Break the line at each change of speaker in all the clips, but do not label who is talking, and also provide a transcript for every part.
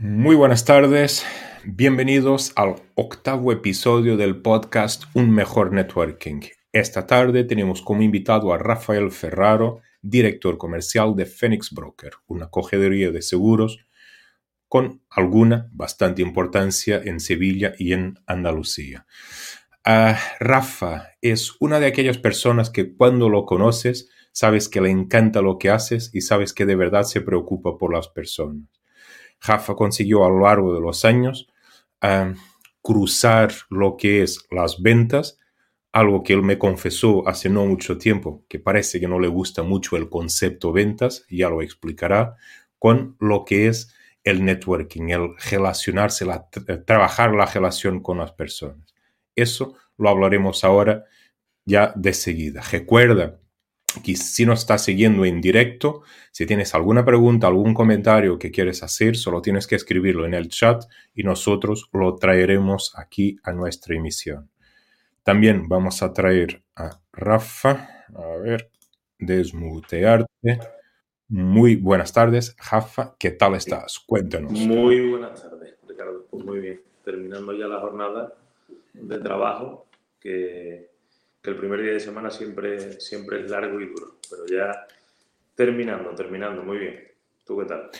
Muy buenas tardes, bienvenidos al octavo episodio del podcast Un Mejor Networking. Esta tarde tenemos como invitado a Rafael Ferraro, director comercial de Phoenix Broker, una cogedoría de seguros con alguna bastante importancia en Sevilla y en Andalucía. Ah, Rafa es una de aquellas personas que cuando lo conoces sabes que le encanta lo que haces y sabes que de verdad se preocupa por las personas. Rafa consiguió a lo largo de los años ah, cruzar lo que es las ventas, algo que él me confesó hace no mucho tiempo, que parece que no le gusta mucho el concepto ventas, ya lo explicará, con lo que es el networking, el relacionarse, trabajar la relación con las personas. Eso lo hablaremos ahora ya de seguida. Recuerda si nos estás siguiendo en directo, si tienes alguna pregunta, algún comentario que quieres hacer, solo tienes que escribirlo en el chat y nosotros lo traeremos aquí a nuestra emisión. También vamos a traer a Rafa, a ver, desmutearte. Muy buenas tardes, Rafa, ¿qué tal estás? Cuéntanos.
Muy buenas tardes, Ricardo. Pues muy bien, terminando ya la jornada de trabajo que que el primer día de semana siempre, siempre es largo y duro, pero ya terminando, terminando, muy bien. ¿Tú qué tal?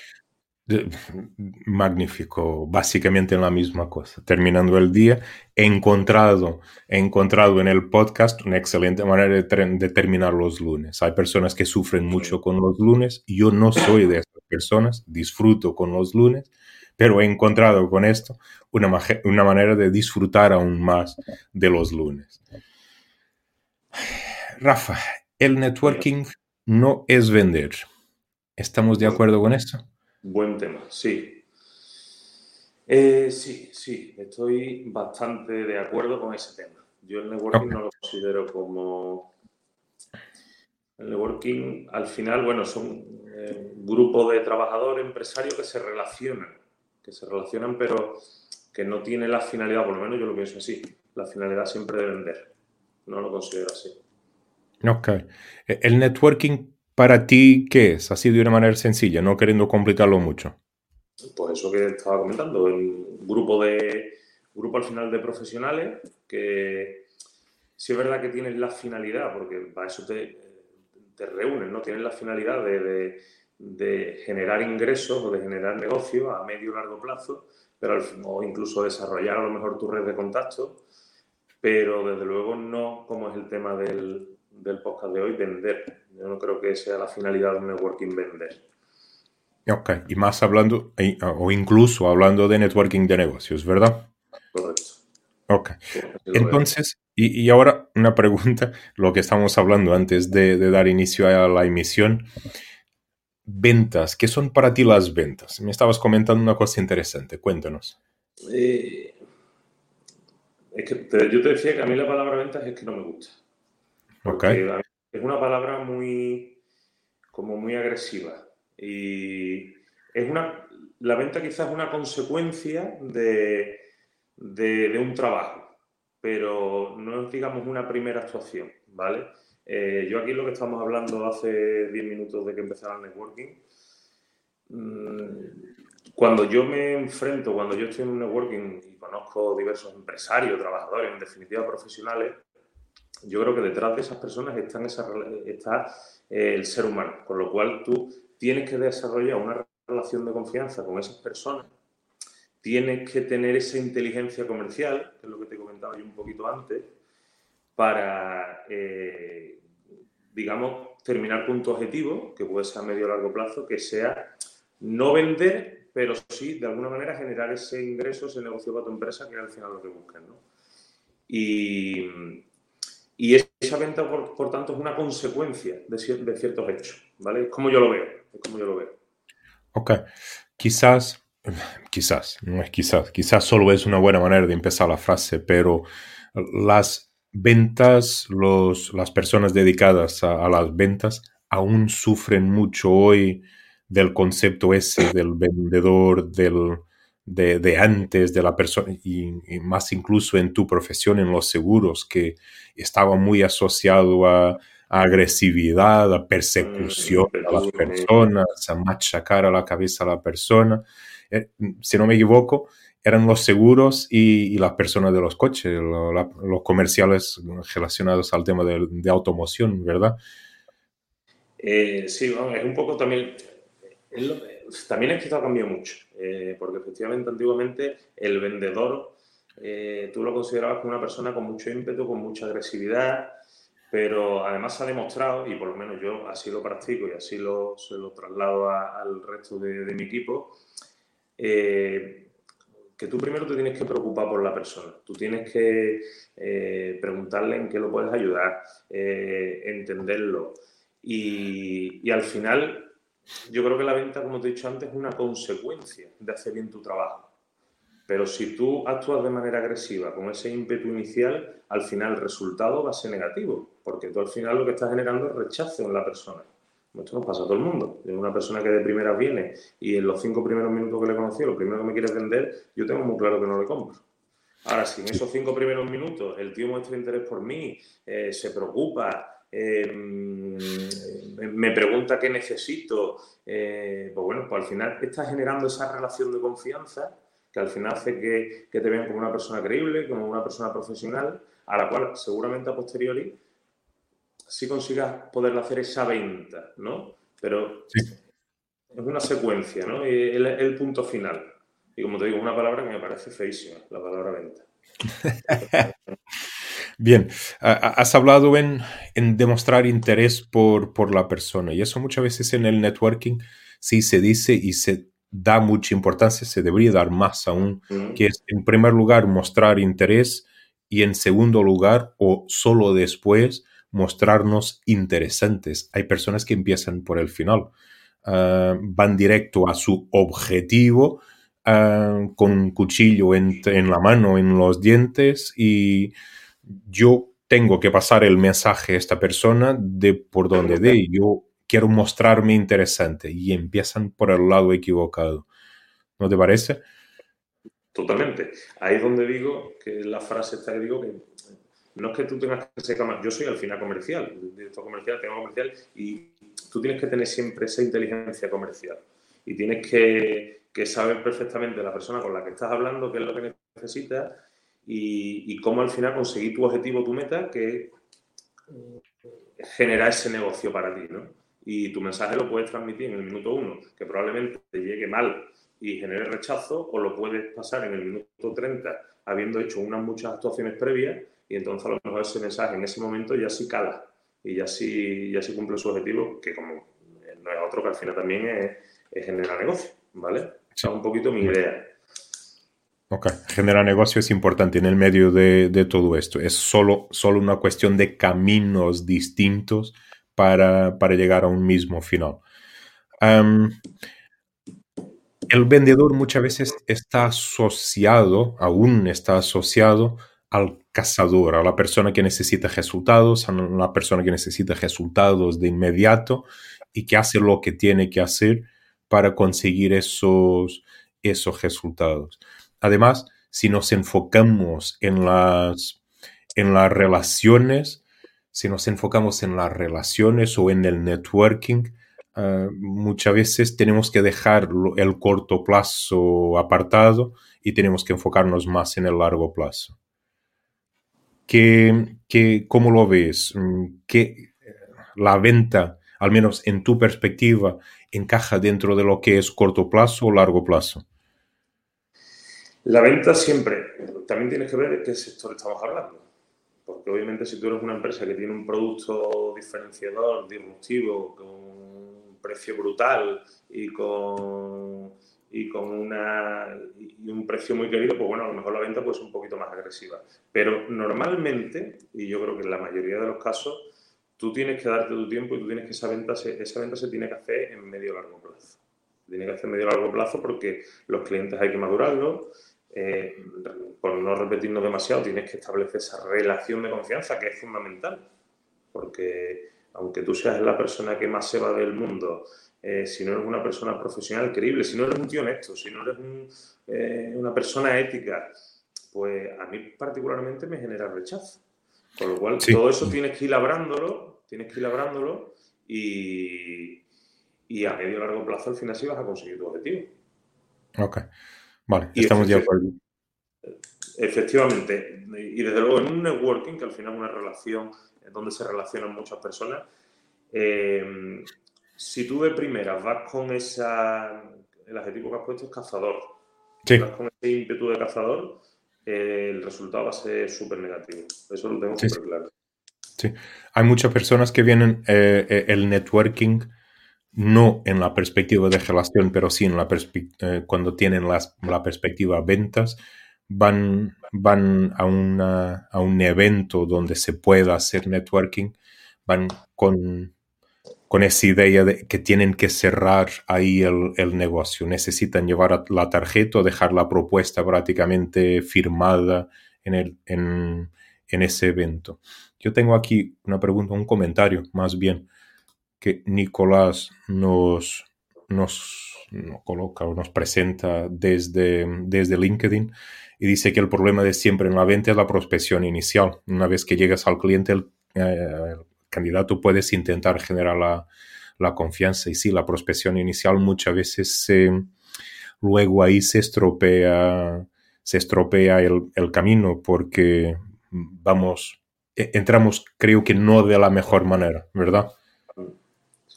Magnífico, básicamente en la misma cosa. Terminando el día, he encontrado, he encontrado en el podcast una excelente manera de, terminar los lunes. Hay personas que sufren mucho con los lunes, yo no soy de esas personas, disfruto con los lunes, pero he encontrado con esto una, una manera de disfrutar aún más de los lunes. Rafa, el networking no es vender. ¿Estamos de acuerdo con esto?
Buen tema, sí. Eh, sí, sí, estoy bastante de acuerdo con ese tema. Yo el networking no lo considero como... El networking, al final, bueno, son eh, un grupo de trabajadores, empresarios que se relacionan, que se relacionan, pero que no tiene la finalidad, por lo menos yo lo pienso así, la finalidad siempre de vender. No lo considero así.
Ok. E, ¿El networking para ti qué es? Así de una manera sencilla, no queriendo complicarlo mucho.
Pues eso que estaba comentando, un grupo de grupo al final de profesionales que sí es verdad que tienen la finalidad, porque para eso te, te reúnen, ¿no? Tienen la finalidad de, de, generar ingresos o de generar negocios a medio o largo plazo, pero o incluso desarrollar a lo mejor tu red de contactos, pero desde luego no como es el tema del, del podcast de hoy, vender. Yo no creo que sea la finalidad de un networking vender.
Ok, y más hablando, o incluso hablando de networking de negocios, ¿verdad?
Correcto.
Ok. Entonces, y, ahora una pregunta, lo que estamos hablando antes de, dar inicio a la emisión. Ventas, ¿qué son para ti las ventas? Me estabas comentando una cosa interesante, cuéntanos.
Eh, es que yo te decía que a mí la palabra ventas es que no me gusta. Es una palabra muy, como muy agresiva. Y es una, la venta quizás es una consecuencia de, de, un trabajo, pero no es, digamos, una primera actuación, ¿vale? Eh, yo aquí lo que estamos hablando hace 10 minutos de que empezara el networking, mm, cuando yo me enfrento, cuando yo estoy en un networking y conozco diversos empresarios, trabajadores, en definitiva profesionales, yo creo que detrás de esas personas están está eh, el ser humano, con lo cual tú tienes que desarrollar una relación de confianza con esas personas, tienes que tener esa inteligencia comercial, que es lo que te comentaba yo un poquito antes, para, eh, digamos, terminar con tu objetivo, que puede ser a medio o largo plazo, que sea no vender, pero sí, de alguna manera, generar ese ingreso, ese negocio para tu empresa, que al final lo que buscas, ¿no? Y, y esa venta, por, tanto, es una consecuencia de, ciertos hechos, ¿vale? Es como yo lo veo, como yo lo veo.
Ok, quizás, quizás, no es quizás, quizás solo es una buena manera de empezar la frase, pero las ventas, los, las personas dedicadas a las ventas aún sufren mucho hoy del concepto ese del vendedor, del de, antes de la persona y, más incluso en tu profesión, en los seguros, que estaba muy asociado a, agresividad, a persecución a las personas, a machacar a la cabeza a la persona. eh, si no me equivoco, eran los seguros y, las personas de los coches, los comerciales relacionados al tema de, automoción, ¿verdad?
Eh, sí, es un poco también... también es que esto ha cambiado mucho, eh, porque efectivamente antiguamente el vendedor tú lo considerabas como una persona con mucho ímpetu, con mucha agresividad, pero además ha demostrado, y por lo menos yo así lo practico y así lo, se lo traslado al resto de, mi equipo, eh, que tú primero te tienes que preocupar por la persona. Tú tienes que eh, preguntarle en qué lo puedes ayudar, eh, entenderlo. Y al final, yo creo que la venta, como te he dicho antes, es una consecuencia de hacer bien tu trabajo. Pero si tú actúas de manera agresiva, con ese ímpetu inicial, al final el resultado va a ser negativo, porque tú al final lo que estás generando es rechazo en la persona. Esto nos pasa a todo el mundo. Es una persona que de primera viene y en los cinco primeros minutos que le conocí, lo primero que me quieres vender, yo tengo muy claro que no le compro. Ahora, si en esos cinco primeros minutos el tío muestra interés por mí, eh, se preocupa, eh, me pregunta qué necesito, eh, pues bueno, pues al final estás generando esa relación de confianza que al final hace que, te vean como una persona creíble, como una persona profesional, a la cual seguramente a posteriori sí consigas poder hacer esa venta, ¿no? Pero es una secuencia, ¿no? Y el, el punto final. Y como te digo, una palabra que me parece feísima, la palabra venta.
Bien, has hablado en, en demostrar interés por, por, la persona y eso muchas veces en el networking sí se dice y se da mucha importancia, se debería dar más aún, que es en primer lugar mostrar interés y en segundo lugar o solo después mostrarnos interesantes. Hay personas que empiezan por el final, ah, van directo a su objetivo ah, con un cuchillo en, en, la mano, en los dientes y yo tengo que pasar el mensaje a esta persona de por donde de yo quiero mostrarme interesante y empiezan por el lado equivocado. ¿No te parece?
Totalmente. Ahí es donde digo que la frase está que digo que no es que tú tengas que ser yo soy al final comercial, director comercial, tengo comercial y tú tienes que tener siempre esa inteligencia comercial y tienes que, saber perfectamente la persona con la que estás hablando qué es lo que necesitas y, y cómo al final conseguir tu objetivo, tu meta, que genera ese negocio para ti, ¿no? y tu mensaje lo puedes transmitir en el minuto uno, que probablemente te llegue mal y genere rechazo, o lo puedes pasar en el minuto 30 habiendo hecho unas muchas actuaciones previas y entonces a lo mejor ese mensaje en ese momento ya sí cala y ya sí, ya sí cumple su objetivo, que como no es otro que al final también es, generar negocio, ¿vale? Esa es un poquito mi idea.
Ok, generar negocio es importante en el medio de, de, todo esto. Es solo, solo una cuestión de caminos distintos para, llegar a un mismo final. el vendedor muchas veces está asociado, aún está asociado al cazador, a la persona que necesita resultados, a la persona que necesita resultados de inmediato y que hace lo que tiene que hacer para conseguir esos, esos resultados. Además, si nos enfocamos en las, en las relaciones, si nos enfocamos en las relaciones o en el networking, ah, muchas veces tenemos que dejar el corto plazo apartado y tenemos que enfocarnos más en el largo plazo. ¿Qué, qué, ¿Cómo lo ves? Mm, ¿Qué, ¿La venta, al menos en tu perspectiva, encaja dentro de lo que es corto plazo o largo plazo?
La venta siempre, también tienes que ver de qué sector estamos hablando. Porque obviamente si tú eres una empresa que tiene un producto diferenciador, disruptivo, con un precio brutal y con, y con una, y un precio muy querido, pues bueno, a lo mejor la venta puede ser un poquito más agresiva. Pero normalmente, y yo creo que en la mayoría de los casos, tú tienes que darte tu tiempo y tú tienes que esa venta se, esa venta se tiene que hacer en medio largo plazo. tiene que hacer en medio largo plazo porque los clientes hay que madurarlos eh, por no repetirnos demasiado, tienes que establecer esa relación de confianza que es fundamental. Porque aunque tú seas la persona que más se va del mundo, eh, si no eres una persona profesional creíble, si no eres un tío honesto, si no eres eh, una persona ética, pues a mí particularmente me genera rechazo. Con lo cual, todo eso tienes que ir labrándolo, tienes que ir labrándolo y, y a medio y largo plazo al final sí vas a conseguir tu objetivo.
Ok, vale, estamos de acuerdo.
Efectivamente, y desde luego en un networking, que al final es una relación donde se relacionan muchas personas, eh, si tú de primera vas con esa, el adjetivo que has puesto es cazador, vas con ese ímpetu de cazador, eh, el resultado va a ser súper negativo. Eso lo tengo súper claro.
Sí, hay muchas personas que vienen eh, el networking no en la perspectiva de relación, pero sí en la cuando tienen la perspectiva ventas, van, van a, a un evento donde se pueda hacer networking, van con, con esa idea de que tienen que cerrar ahí el, el negocio. Necesitan llevar la tarjeta o dejar la propuesta prácticamente firmada en, el, en, en ese evento. Yo tengo aquí una pregunta, un comentario más bien, que Nicolás nos, nos, coloca o nos presenta desde, desde LinkedIn y dice que el problema de siempre en la venta es la prospección inicial. Una vez que llegas al cliente, el, eh, candidato puedes intentar generar la, la, confianza. Y sí, la prospección inicial muchas veces luego ahí se estropea, se estropea el, el camino porque vamos, e, entramos creo que no de la mejor manera, ¿verdad?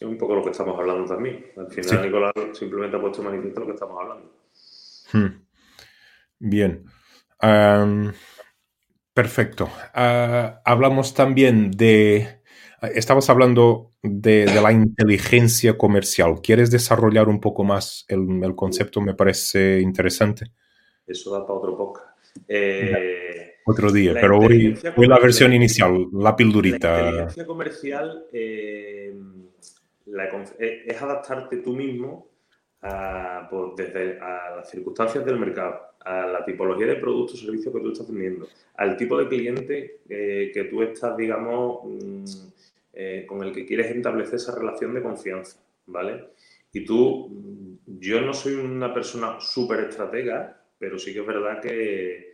Sí, un poco lo que estamos hablando también. Al final, Nicolás simplemente ha puesto manifiesto lo que estamos hablando. Hmm.
Bien. perfecto. Ah, hablamos también de... Estabas hablando de, la inteligencia comercial. ¿Quieres desarrollar un poco más el, concepto? Me parece interesante.
Eso da para otro podcast. Eh,
otro día, pero hoy, la versión inicial, la pildurita.
La inteligencia comercial eh, es adaptarte tú mismo a, desde a las circunstancias del mercado a la tipología de producto o servicio que tú estás vendiendo, al tipo de cliente eh, que tú estás, digamos, mm, eh, con el que quieres establecer esa relación de confianza, ¿vale? Y tú, mm, yo no soy una persona súper estratega, pero sí que es verdad que,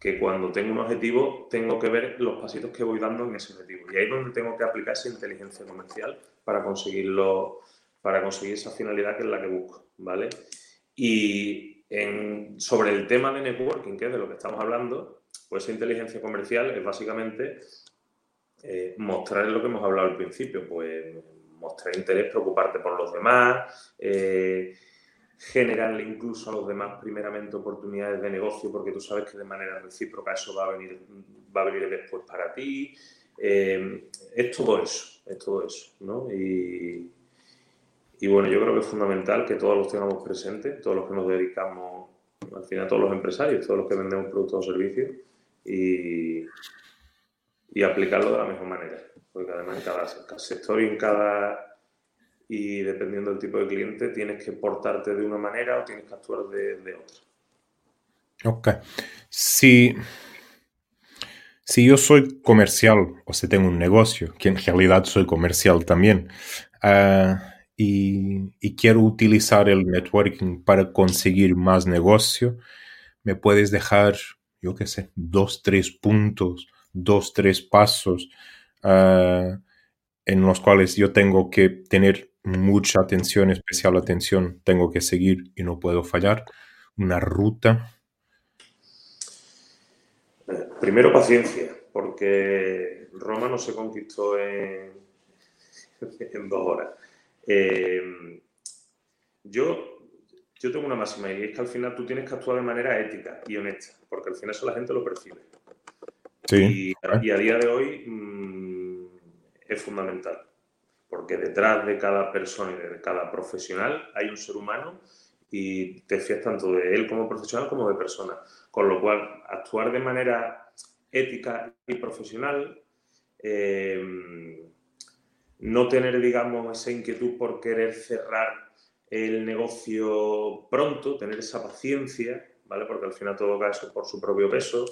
que cuando tengo un objetivo tengo que ver los pasitos que voy dando en ese objetivo. Y ahí es donde tengo que aplicar esa inteligencia comercial para conseguirlo, para conseguir esa finalidad que es la que busco, ¿vale? Y sobre el tema de networking, que es de lo que estamos hablando, pues esa inteligencia comercial es básicamente eh, mostrar lo que hemos hablado al principio, pues mostrar interés, preocuparte por los demás, eh, generarle incluso a los demás primeramente oportunidades de negocio, porque tú sabes que de manera recíproca eso va a venir, va a venir después para ti. Eh, es todo eso, es todo eso, ¿no? Y, y bueno, yo creo que es fundamental que todos los tengamos presentes, todos los que nos dedicamos, al final todos los empresarios, todos los que vendemos productos o servicios y, y aplicarlo de la mejor manera. Porque además en cada, sector y en cada y dependiendo del tipo de cliente tienes que portarte de una manera o tienes que actuar de, de otra.
Ok. Si, si yo soy comercial o si tengo un negocio, que en realidad soy comercial también, uh, y, quiero utilizar el networking para conseguir más negocio, me puedes dejar, yo qué sé, dos, tres puntos, dos, tres pasos ah, en los cuales yo tengo que tener mucha atención, especial atención, tengo que seguir y no puedo fallar. Una ruta.
Primero paciencia, porque Roma no se conquistó en, en dos horas. Eh, yo, yo tengo una máxima y es que al final tú tienes que actuar de manera ética y honesta, porque al final eso la gente lo percibe.
Sí.
Y, a día de hoy mm, es fundamental, porque detrás de cada persona y de cada profesional hay un ser humano y te fías tanto de él como profesional como de persona. Con lo cual, actuar de manera ética y profesional eh, no tener, digamos, esa inquietud por querer cerrar el negocio pronto, tener esa paciencia, ¿vale? Porque al final todo cae por su propio peso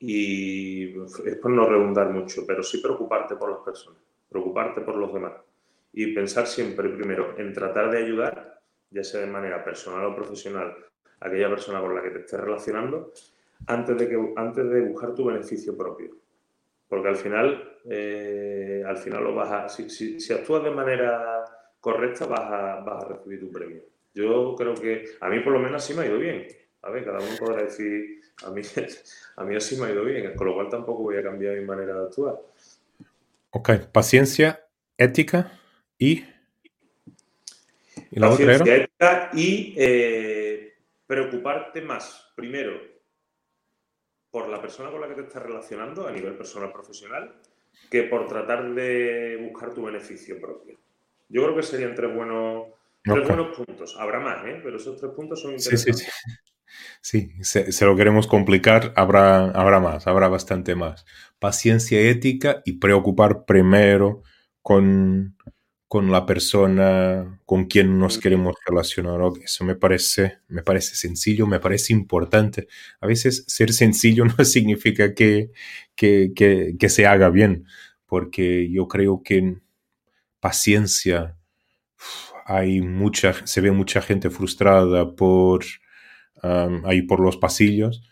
y es por no redundar mucho, pero sí preocuparte por las personas, preocuparte por los demás y pensar siempre primero en tratar de ayudar, ya sea de manera personal o profesional, a aquella persona con la que te estés relacionando, antes de, que, antes de buscar tu beneficio propio. Porque al final, eh, al final lo vas a, si, si, actúas de manera correcta, vas a, vas a recibir tu premio. Yo creo que a mí por lo menos así me ha ido bien. A ver, cada uno podrá decir, a mí, a mí así me ha ido bien, con lo cual tampoco voy a cambiar mi manera de actuar.
Ok, paciencia, ética y...
¿Y la paciencia, otra ética y eh, preocuparte más, primero, por la persona con la que te estás relacionando a nivel personal profesional que por tratar de buscar tu beneficio propio. Yo creo que serían tres buenos, buenos puntos. Habrá más, ¿eh? pero esos tres puntos son interesantes.
Sí, sí, sí. sí se, lo queremos complicar, habrá, habrá más, habrá bastante más. Paciencia ética y preocupar primero con, con la persona con quien nos queremos relacionar. Eso me parece, me parece sencillo, me parece importante. A veces ser sencillo no significa que, que, que, se haga bien, porque yo creo que paciencia, hay mucha, se ve mucha gente frustrada por ahí por los pasillos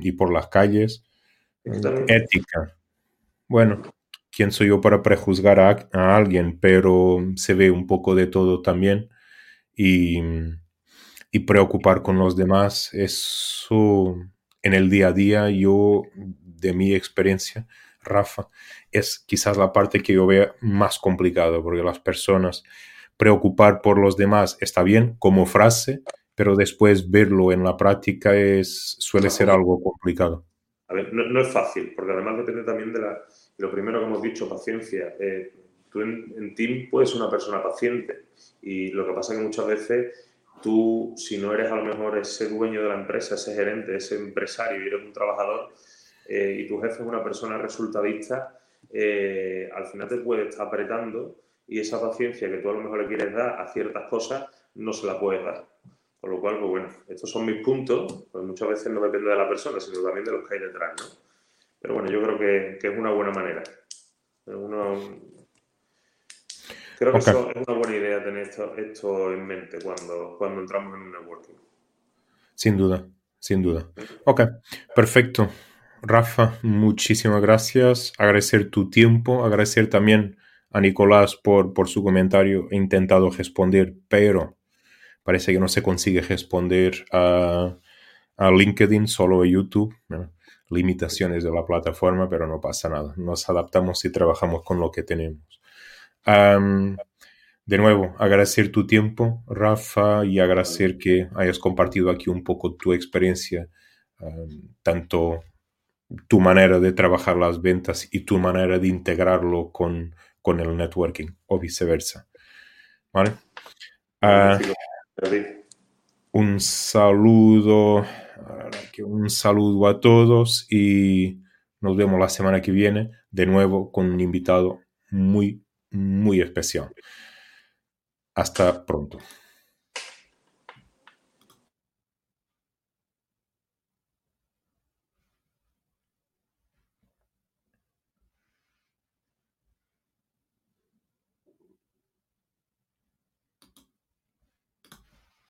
y por las calles. Ética. Bueno, quién soy yo para prejuzgar a, alguien, pero se ve un poco de todo también y, y, preocupar con los demás. Eso en el día a día, yo, de mi experiencia, Rafa, es quizás la parte que yo vea más complicada, porque las personas preocupar por los demás está bien como frase, pero después verlo en la práctica es, suele ser algo complicado.
A ver, no, no es fácil, porque además depende también de la, lo primero que hemos dicho, paciencia. Eh, tú en, en, team puedes ser una persona paciente y lo que pasa es que muchas veces tú, si no eres a lo mejor ese dueño de la empresa, ese gerente, ese empresario y eres un trabajador eh, y tu jefe es una persona resultadista, eh, al final te puede estar apretando y esa paciencia que tú a lo mejor le quieres dar a ciertas cosas no se la puedes dar. Con lo cual, pues bueno, estos son mis puntos, pues muchas veces no depende de la persona, sino también de los que hay detrás, ¿no? Pero bueno, yo creo que, es una buena manera. Creo que es una buena idea tener esto, en mente cuando, cuando entramos en un networking.
Sin duda, sin duda. Ok, perfecto. Rafa, muchísimas gracias. Agradecer tu tiempo, agradecer también a Nicolás por, por su comentario. He intentado responder, pero parece que no se consigue responder a, a LinkedIn, solo a YouTube limitaciones de la plataforma, pero no pasa nada. Nos adaptamos y trabajamos con lo que tenemos. de nuevo, agradecer tu tiempo, Rafa, y agradecer que hayas compartido aquí un poco tu experiencia, tanto tu manera de trabajar las ventas y tu manera de integrarlo con, con el networking o viceversa. ¿Vale? Ah, un saludo un saludo a todos y nos vemos la semana que viene de nuevo con un invitado muy, muy especial. Hasta pronto.